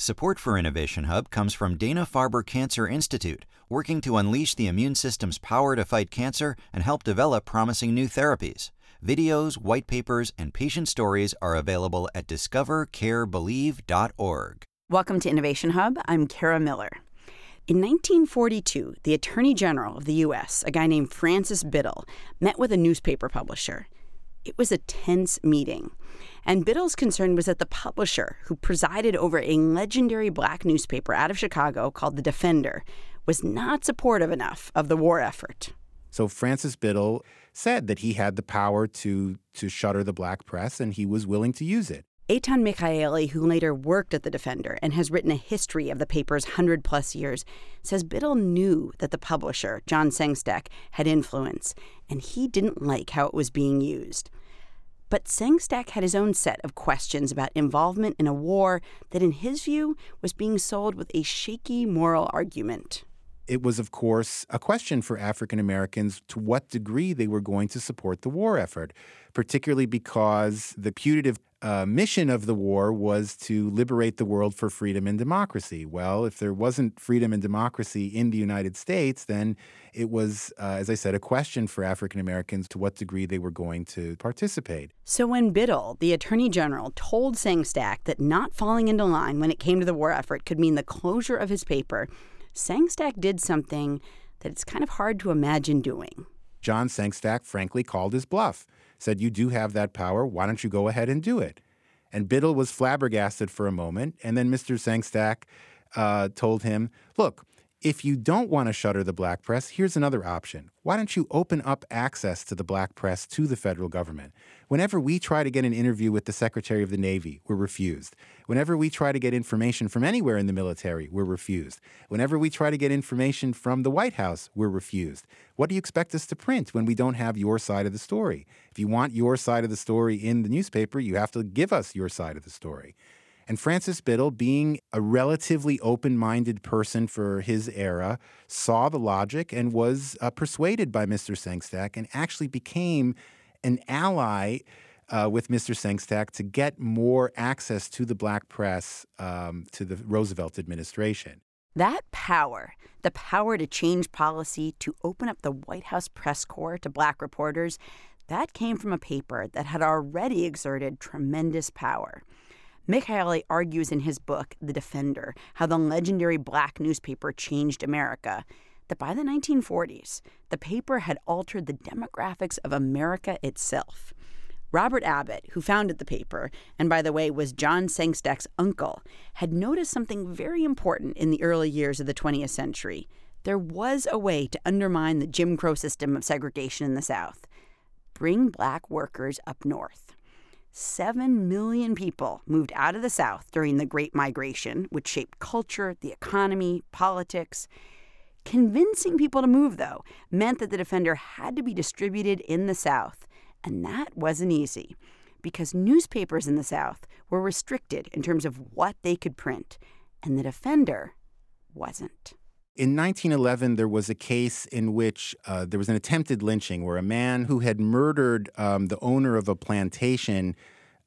Support for Innovation Hub comes from Dana Farber Cancer Institute, working to unleash the immune system's power to fight cancer and help develop promising new therapies. Videos, white papers, and patient stories are available at discovercarebelieve.org. Welcome to Innovation Hub. I'm Kara Miller. In 1942, the Attorney General of the U.S., a guy named Francis Biddle, met with a newspaper publisher. It was a tense meeting. And Biddle's concern was that the publisher, who presided over a legendary black newspaper out of Chicago called The Defender, was not supportive enough of the war effort. So Francis Biddle said that he had the power to to shutter the black press and he was willing to use it. Eitan Michaeli, who later worked at the Defender and has written a history of the paper's 100 plus years, says Biddle knew that the publisher, John Sengstacke, had influence, and he didn't like how it was being used. But Sengstacke had his own set of questions about involvement in a war that, in his view, was being sold with a shaky moral argument it was, of course, a question for African Americans to what degree they were going to support the war effort, particularly because the putative uh, mission of the war was to liberate the world for freedom and democracy. Well, if there wasn't freedom and democracy in the United States, then it was, uh, as I said, a question for African Americans to what degree they were going to participate. So when Biddle, the Attorney General, told Sengstacke that not falling into line when it came to the war effort could mean the closure of his paper, Sengstacke did something that it's kind of hard to imagine doing. John Sengstacke frankly called his bluff, said, You do have that power. Why don't you go ahead and do it? And Biddle was flabbergasted for a moment. And then Mr. Sengstacke uh, told him, Look, if you don't want to shutter the black press, here's another option. Why don't you open up access to the black press to the federal government? Whenever we try to get an interview with the Secretary of the Navy, we're refused. Whenever we try to get information from anywhere in the military, we're refused. Whenever we try to get information from the White House, we're refused. What do you expect us to print when we don't have your side of the story? If you want your side of the story in the newspaper, you have to give us your side of the story. And Francis Biddle, being a relatively open minded person for his era, saw the logic and was uh, persuaded by Mr. Sengstacke and actually became an ally uh, with Mr. Sengstacke to get more access to the black press um, to the Roosevelt administration. That power, the power to change policy, to open up the White House press corps to black reporters, that came from a paper that had already exerted tremendous power. Michaeli argues in his book, The Defender, how the legendary black newspaper changed America, that by the 1940s, the paper had altered the demographics of America itself. Robert Abbott, who founded the paper, and by the way was John Sengstacke's uncle, had noticed something very important in the early years of the 20th century. There was a way to undermine the Jim Crow system of segregation in the South bring black workers up north. Seven million people moved out of the South during the Great Migration, which shaped culture, the economy, politics. Convincing people to move, though, meant that the Defender had to be distributed in the South. And that wasn't easy because newspapers in the South were restricted in terms of what they could print, and the Defender wasn't. In 1911, there was a case in which uh, there was an attempted lynching where a man who had murdered um, the owner of a plantation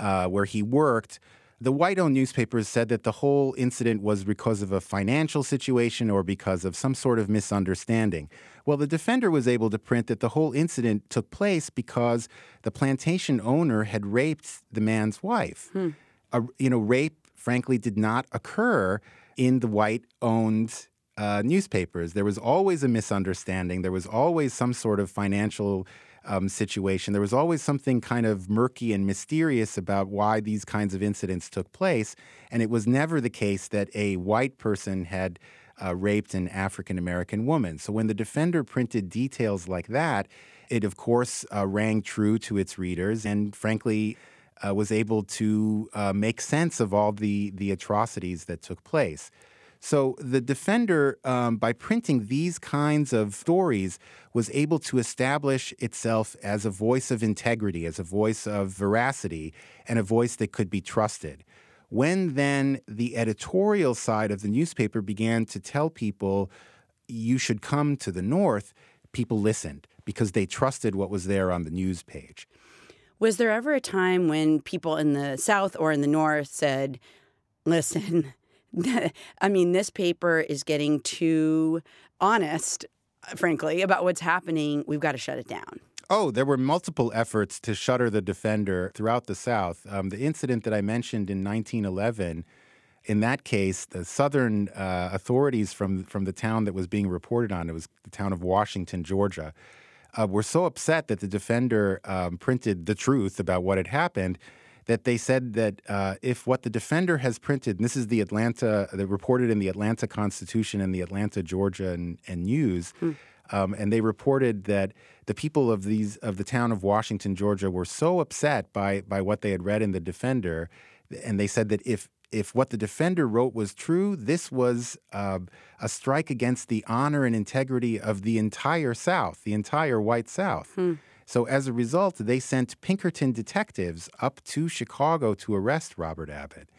uh, where he worked. The white owned newspapers said that the whole incident was because of a financial situation or because of some sort of misunderstanding. Well, the defender was able to print that the whole incident took place because the plantation owner had raped the man's wife. Hmm. A, you know, rape, frankly, did not occur in the white owned uh, newspapers. There was always a misunderstanding. There was always some sort of financial um, situation. There was always something kind of murky and mysterious about why these kinds of incidents took place. And it was never the case that a white person had uh, raped an African American woman. So when the defender printed details like that, it of course uh, rang true to its readers and frankly uh, was able to uh, make sense of all the, the atrocities that took place. So the defender, um, by printing these kinds of stories, was able to establish itself as a voice of integrity, as a voice of veracity, and a voice that could be trusted. When then the editorial side of the newspaper began to tell people, you should come to the North, people listened because they trusted what was there on the news page. Was there ever a time when people in the South or in the North said, listen, I mean, this paper is getting too honest, frankly, about what's happening. We've got to shut it down. Oh, there were multiple efforts to shutter the Defender throughout the South. Um, the incident that I mentioned in 1911, in that case, the Southern uh, authorities from from the town that was being reported on, it was the town of Washington, Georgia, uh, were so upset that the Defender um, printed the truth about what had happened that they said that uh, if what the defender has printed, and this is the Atlanta, they reported in the Atlanta Constitution and the Atlanta, Georgia, and, and News, hmm. um, and they reported that the people of these of the town of Washington, Georgia, were so upset by by what they had read in the Defender, and they said that if if what the defender wrote was true, this was uh, a strike against the honor and integrity of the entire South, the entire white South. Hmm. So as a result, they sent Pinkerton detectives up to Chicago to arrest Robert Abbott.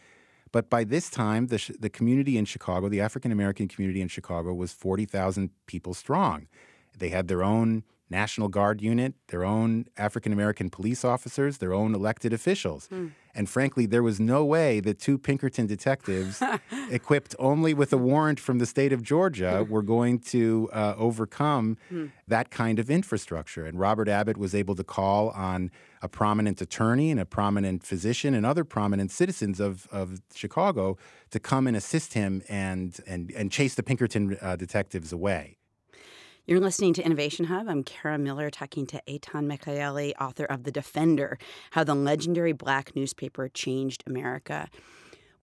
But by this time, the, the community in Chicago, the African American community in Chicago, was 40,000 people strong. They had their own National Guard unit, their own African American police officers, their own elected officials. Hmm. And frankly, there was no way that two Pinkerton detectives, equipped only with a warrant from the state of Georgia, hmm. were going to uh, overcome hmm. that kind of infrastructure. And Robert Abbott was able to call on a prominent attorney and a prominent physician and other prominent citizens of, of Chicago to come and assist him and, and, and chase the Pinkerton uh, detectives away. You're listening to Innovation Hub. I'm Kara Miller talking to Eitan Michaeli, author of The Defender How the Legendary Black Newspaper Changed America.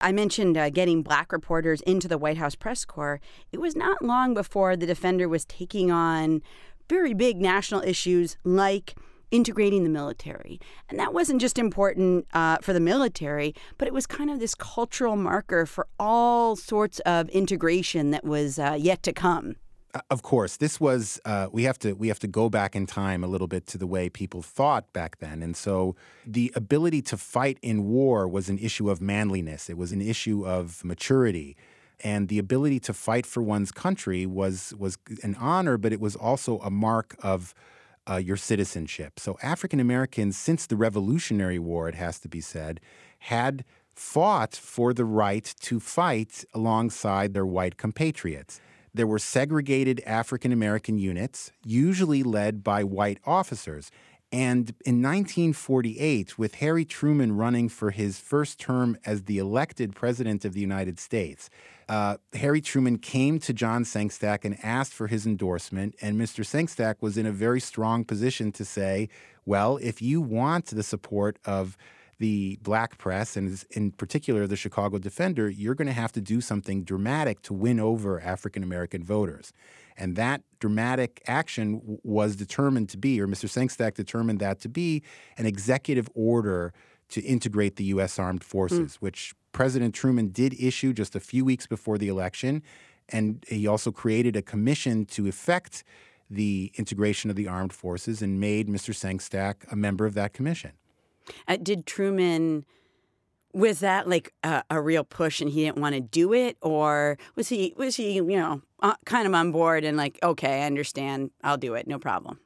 I mentioned uh, getting black reporters into the White House press corps. It was not long before The Defender was taking on very big national issues like integrating the military. And that wasn't just important uh, for the military, but it was kind of this cultural marker for all sorts of integration that was uh, yet to come. Uh, of course, this was uh, we have to we have to go back in time a little bit to the way people thought back then, and so the ability to fight in war was an issue of manliness. It was an issue of maturity, and the ability to fight for one's country was was an honor, but it was also a mark of uh, your citizenship. So African Americans, since the Revolutionary War, it has to be said, had fought for the right to fight alongside their white compatriots there were segregated African American units, usually led by white officers. And in 1948, with Harry Truman running for his first term as the elected president of the United States, uh, Harry Truman came to John Sengstacke and asked for his endorsement. And Mr. Sengstacke was in a very strong position to say, well, if you want the support of the black press and in particular the Chicago Defender, you're going to have to do something dramatic to win over African American voters. And that dramatic action was determined to be, or Mr. Sengstacke determined that to be, an executive order to integrate the U.S. Armed Forces, mm. which President Truman did issue just a few weeks before the election. And he also created a commission to effect the integration of the armed forces and made Mr. Sengstacke a member of that commission. Uh, did Truman was that like a, a, real push and he didn't want to do it or was he was he you know uh, kind of on board and like okay i understand i'll do it no problem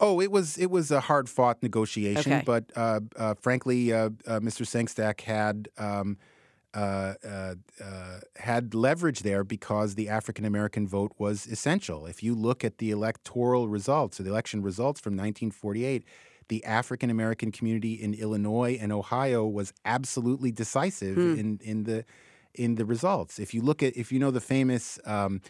oh it was it was a hard fought negotiation okay. but uh, uh, frankly uh, uh, mr sengstacke had um, had leverage there because the African American vote was essential. If you look at the electoral results, or the election results from 1948, the African American community in Illinois and Ohio was absolutely decisive hmm. in in the in the results. If you look at if you know the famous um,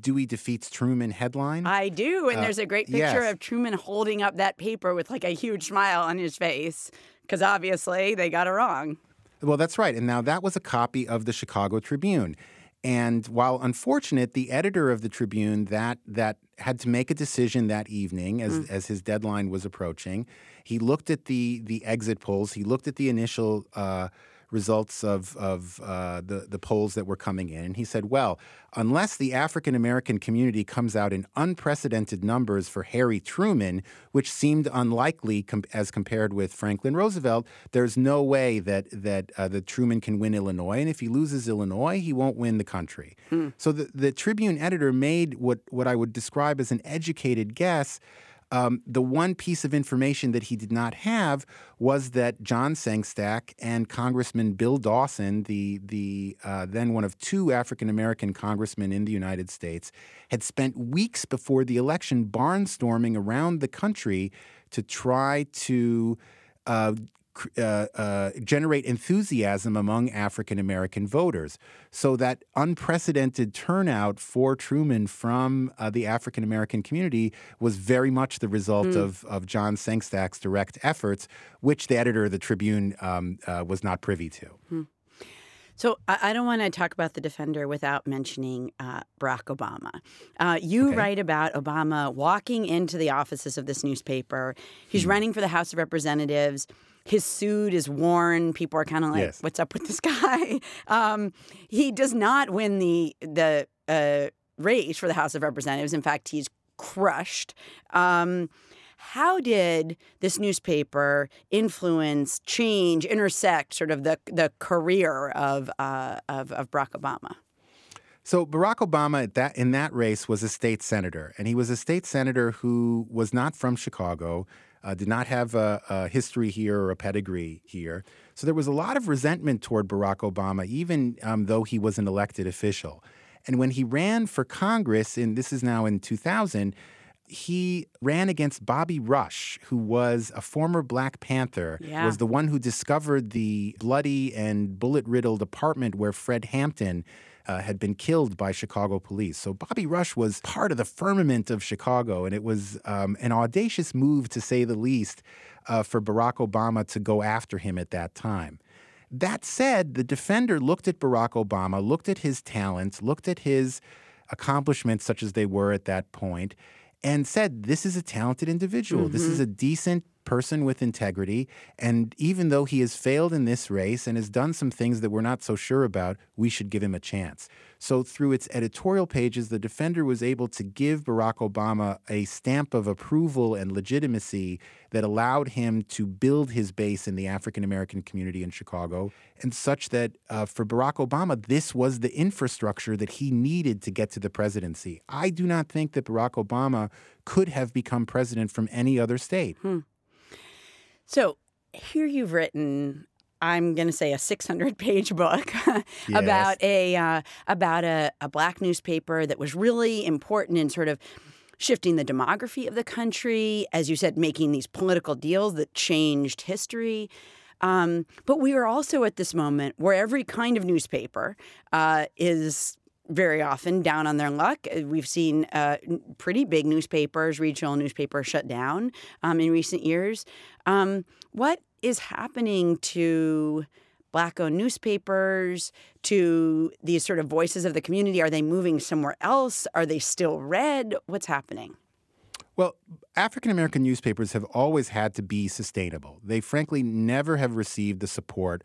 Dewey defeats Truman headline. I do. And uh, there's a great picture yes. of Truman holding up that paper with like a huge smile on his face because obviously they got it wrong. Well, that's right. And now that was a copy of the Chicago Tribune. And while unfortunate, the editor of the Tribune that that had to make a decision that evening as mm. as his deadline was approaching. He looked at the the exit polls. He looked at the initial uh, results of, of uh, the, the polls that were coming in. And he said, well, unless the African American community comes out in unprecedented numbers for Harry Truman, which seemed unlikely com- as compared with Franklin Roosevelt, there's no way that, that, uh, the Truman can win Illinois. And if he loses Illinois, he won't win the country. Hmm. So the, the Tribune editor made what, what I would describe as an educated guess Um, the one piece of information that he did not have was that John Sengstacke and Congressman Bill Dawson, the the uh, then one of two African American congressmen in the United States, had spent weeks before the election barnstorming around the country to try to uh, uh, uh, generate enthusiasm among African American voters. So that unprecedented turnout for Truman from uh, the African American community was very much the result mm. of, of John Sengstacke's direct efforts, which the editor of the Tribune um, uh, was not privy to. Mm. So I, don't want to talk about the defender without mentioning uh, Barack Obama. Uh, you okay. write about Obama walking into the offices of this newspaper. He's hmm. running for the House of Representatives his suit is worn. People are kind of like, yes. "What's up with this guy?" Um, he does not win the the uh, race for the House of Representatives. In fact, he's crushed. Um, how did this newspaper influence, change, intersect sort of the the career of uh, of, of Barack Obama? So Barack Obama at that in that race was a state senator, and he was a state senator who was not from Chicago uh, did not have a, a, history here or a pedigree here. So there was a lot of resentment toward Barack Obama, even um, though he was an elected official. And when he ran for Congress, and this is now in 2000, he ran against Bobby Rush, who was a former Black Panther, yeah. was the one who discovered the bloody and bullet-riddled apartment where Fred Hampton uh, had been killed by Chicago police. So Bobby Rush was part of the firmament of Chicago, and it was um, an audacious move, to say the least, uh, for Barack Obama to go after him at that time. That said, the defender looked at Barack Obama, looked at his talents, looked at his accomplishments, such as they were at that point, and said, This is a talented individual. Mm-hmm. This is mm-hmm. a decent person with integrity. And even though he has failed in this race and has done some things that we're not so sure about, we should give him a chance. So, through its editorial pages, the Defender was able to give Barack Obama a stamp of approval and legitimacy that allowed him to build his base in the African American community in Chicago, and such that uh, for Barack Obama, this was the infrastructure that he needed to get to the presidency. I do not think that Barack Obama could have become president from any other state. Hmm. So here you've written I'm going to say a 600 page book yes. about a uh, about a, a black newspaper that was really important in sort of shifting the demography of the country, as you said, making these political deals that changed history. Um, but we are also at this moment where every kind of newspaper uh, is very often down on their luck. Uh, we've seen uh, pretty big newspapers, regional newspapers, shut down um, in recent years. Um, what is happening to black owned newspapers, to these sort of voices of the community? Are they moving somewhere else? Are they still read? What's happening? Well, African American newspapers have always had to be sustainable. They frankly never have received the support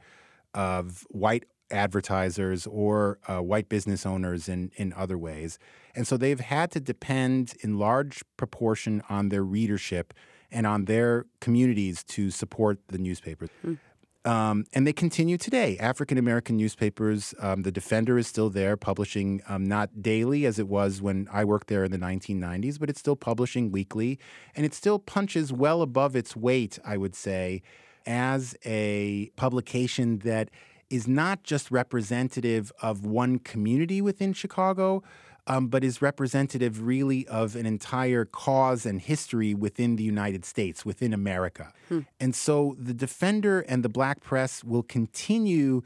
of white advertisers or uh, white business owners in, in other ways. And so they've had to depend in large proportion on their readership and on their communities to support the newspapers. Mm. Um, and they continue today. African American newspapers, um, The Defender is still there, publishing um, not daily as it was when I worked there in the 1990s, but it's still publishing weekly. And it still punches well above its weight, I would say, as a publication that is not just representative of one community within Chicago, um, but is representative really of an entire cause and history within the United States, within America. Hmm. And so the Defender and the Black Press will continue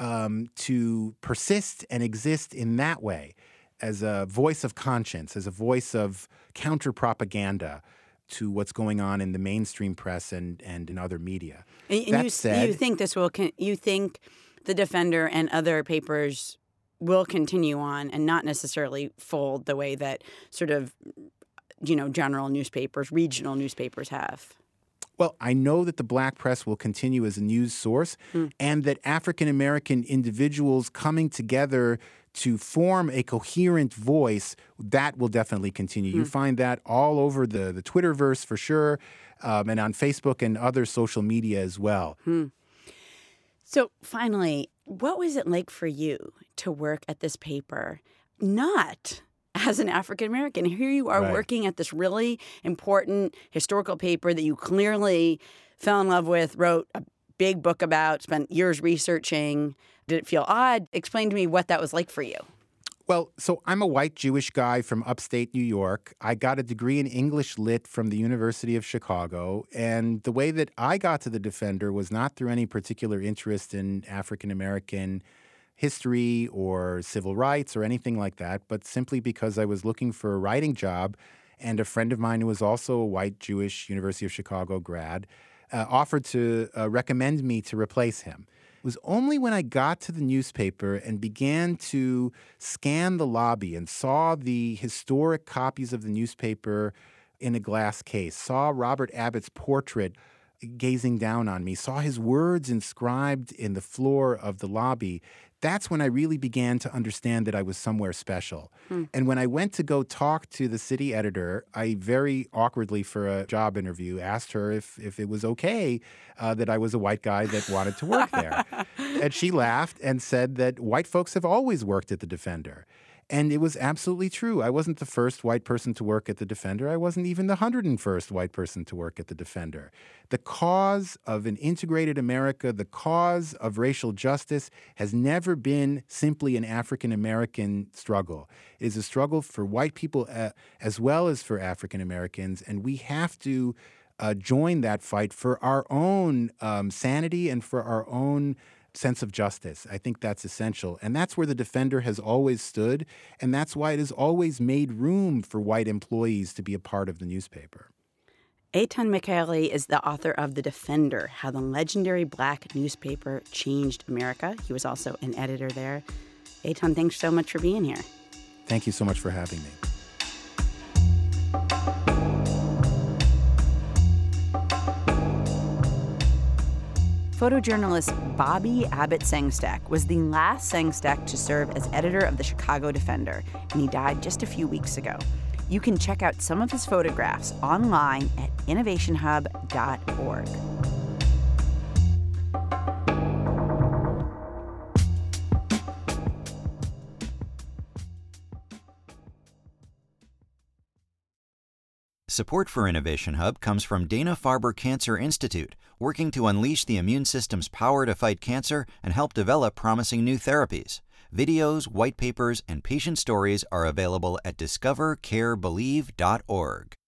um, to persist and exist in that way as a voice of conscience, as a voice of counter propaganda to what's going on in the mainstream press and, and in other media. And, and you, said, you think this will, you think the Defender and other papers will continue on and not necessarily fold the way that sort of you know general newspapers, regional newspapers have. Well, I know that the black press will continue as a news source mm. and that African American individuals coming together to form a coherent voice, that will definitely continue. Mm. You hmm. find that all over the, the Twitterverse for sure, um, and on Facebook and other social media as well. Mm. So, finally, what was it like for you to work at this paper, not as an African American. Here you are Right. working at this really important historical paper that you clearly fell in love with, wrote a big book about, spent years researching. Did it feel odd? Explain to me what that was like for you. Well, so I'm a white Jewish guy from upstate New York. I got a degree in English Lit from the University of Chicago. And the way that I got to the Defender was not through any particular interest in African American history or civil rights or anything like that, but simply because I was looking for a writing job. And a friend of mine who was also a white Jewish University of Chicago grad uh, offered to uh, recommend me to replace him. Was only when I got to the newspaper and began to scan the lobby and saw the historic copies of the newspaper in a glass case, saw Robert Abbott's portrait gazing down on me, saw his words inscribed in the floor of the lobby. That's when I really began to understand that I was somewhere special. And when I went to go talk to the city editor, I very awkwardly, for a job interview, asked her if, if it was okay uh, that I was a white guy that wanted to work there. and she laughed and said that white folks have always worked at the Defender. And it was absolutely true. I wasn't the first white person to work at the Defender. I wasn't even the 101st white person to work at the Defender. The cause of an integrated America, the cause of racial justice, has never been simply an African American struggle. It is a struggle for white people uh, as well as for African Americans. And we have to uh, join that fight for our own um, sanity and for our own sense of justice. I think that's essential. And that's where the defender has always stood. And that's why it has always made room for white employees to be a part of the newspaper. Eitan Michaeli is the author of The Defender How the Legendary Black Newspaper Changed America. He was also an editor there. Eitan, thanks so much for being here. Thank you so much for having me. Photojournalist Bobby Abbott Sengstacke was the last Sengstacke to serve as editor of the Chicago Defender, and he died just a few weeks ago. You can check out some of his photographs online at innovationhub.org. Support for Innovation Hub comes from Dana Farber Cancer Institute, working to unleash the immune system's power to fight cancer and help develop promising new therapies. Videos, white papers, and patient stories are available at discovercarebelieve.org.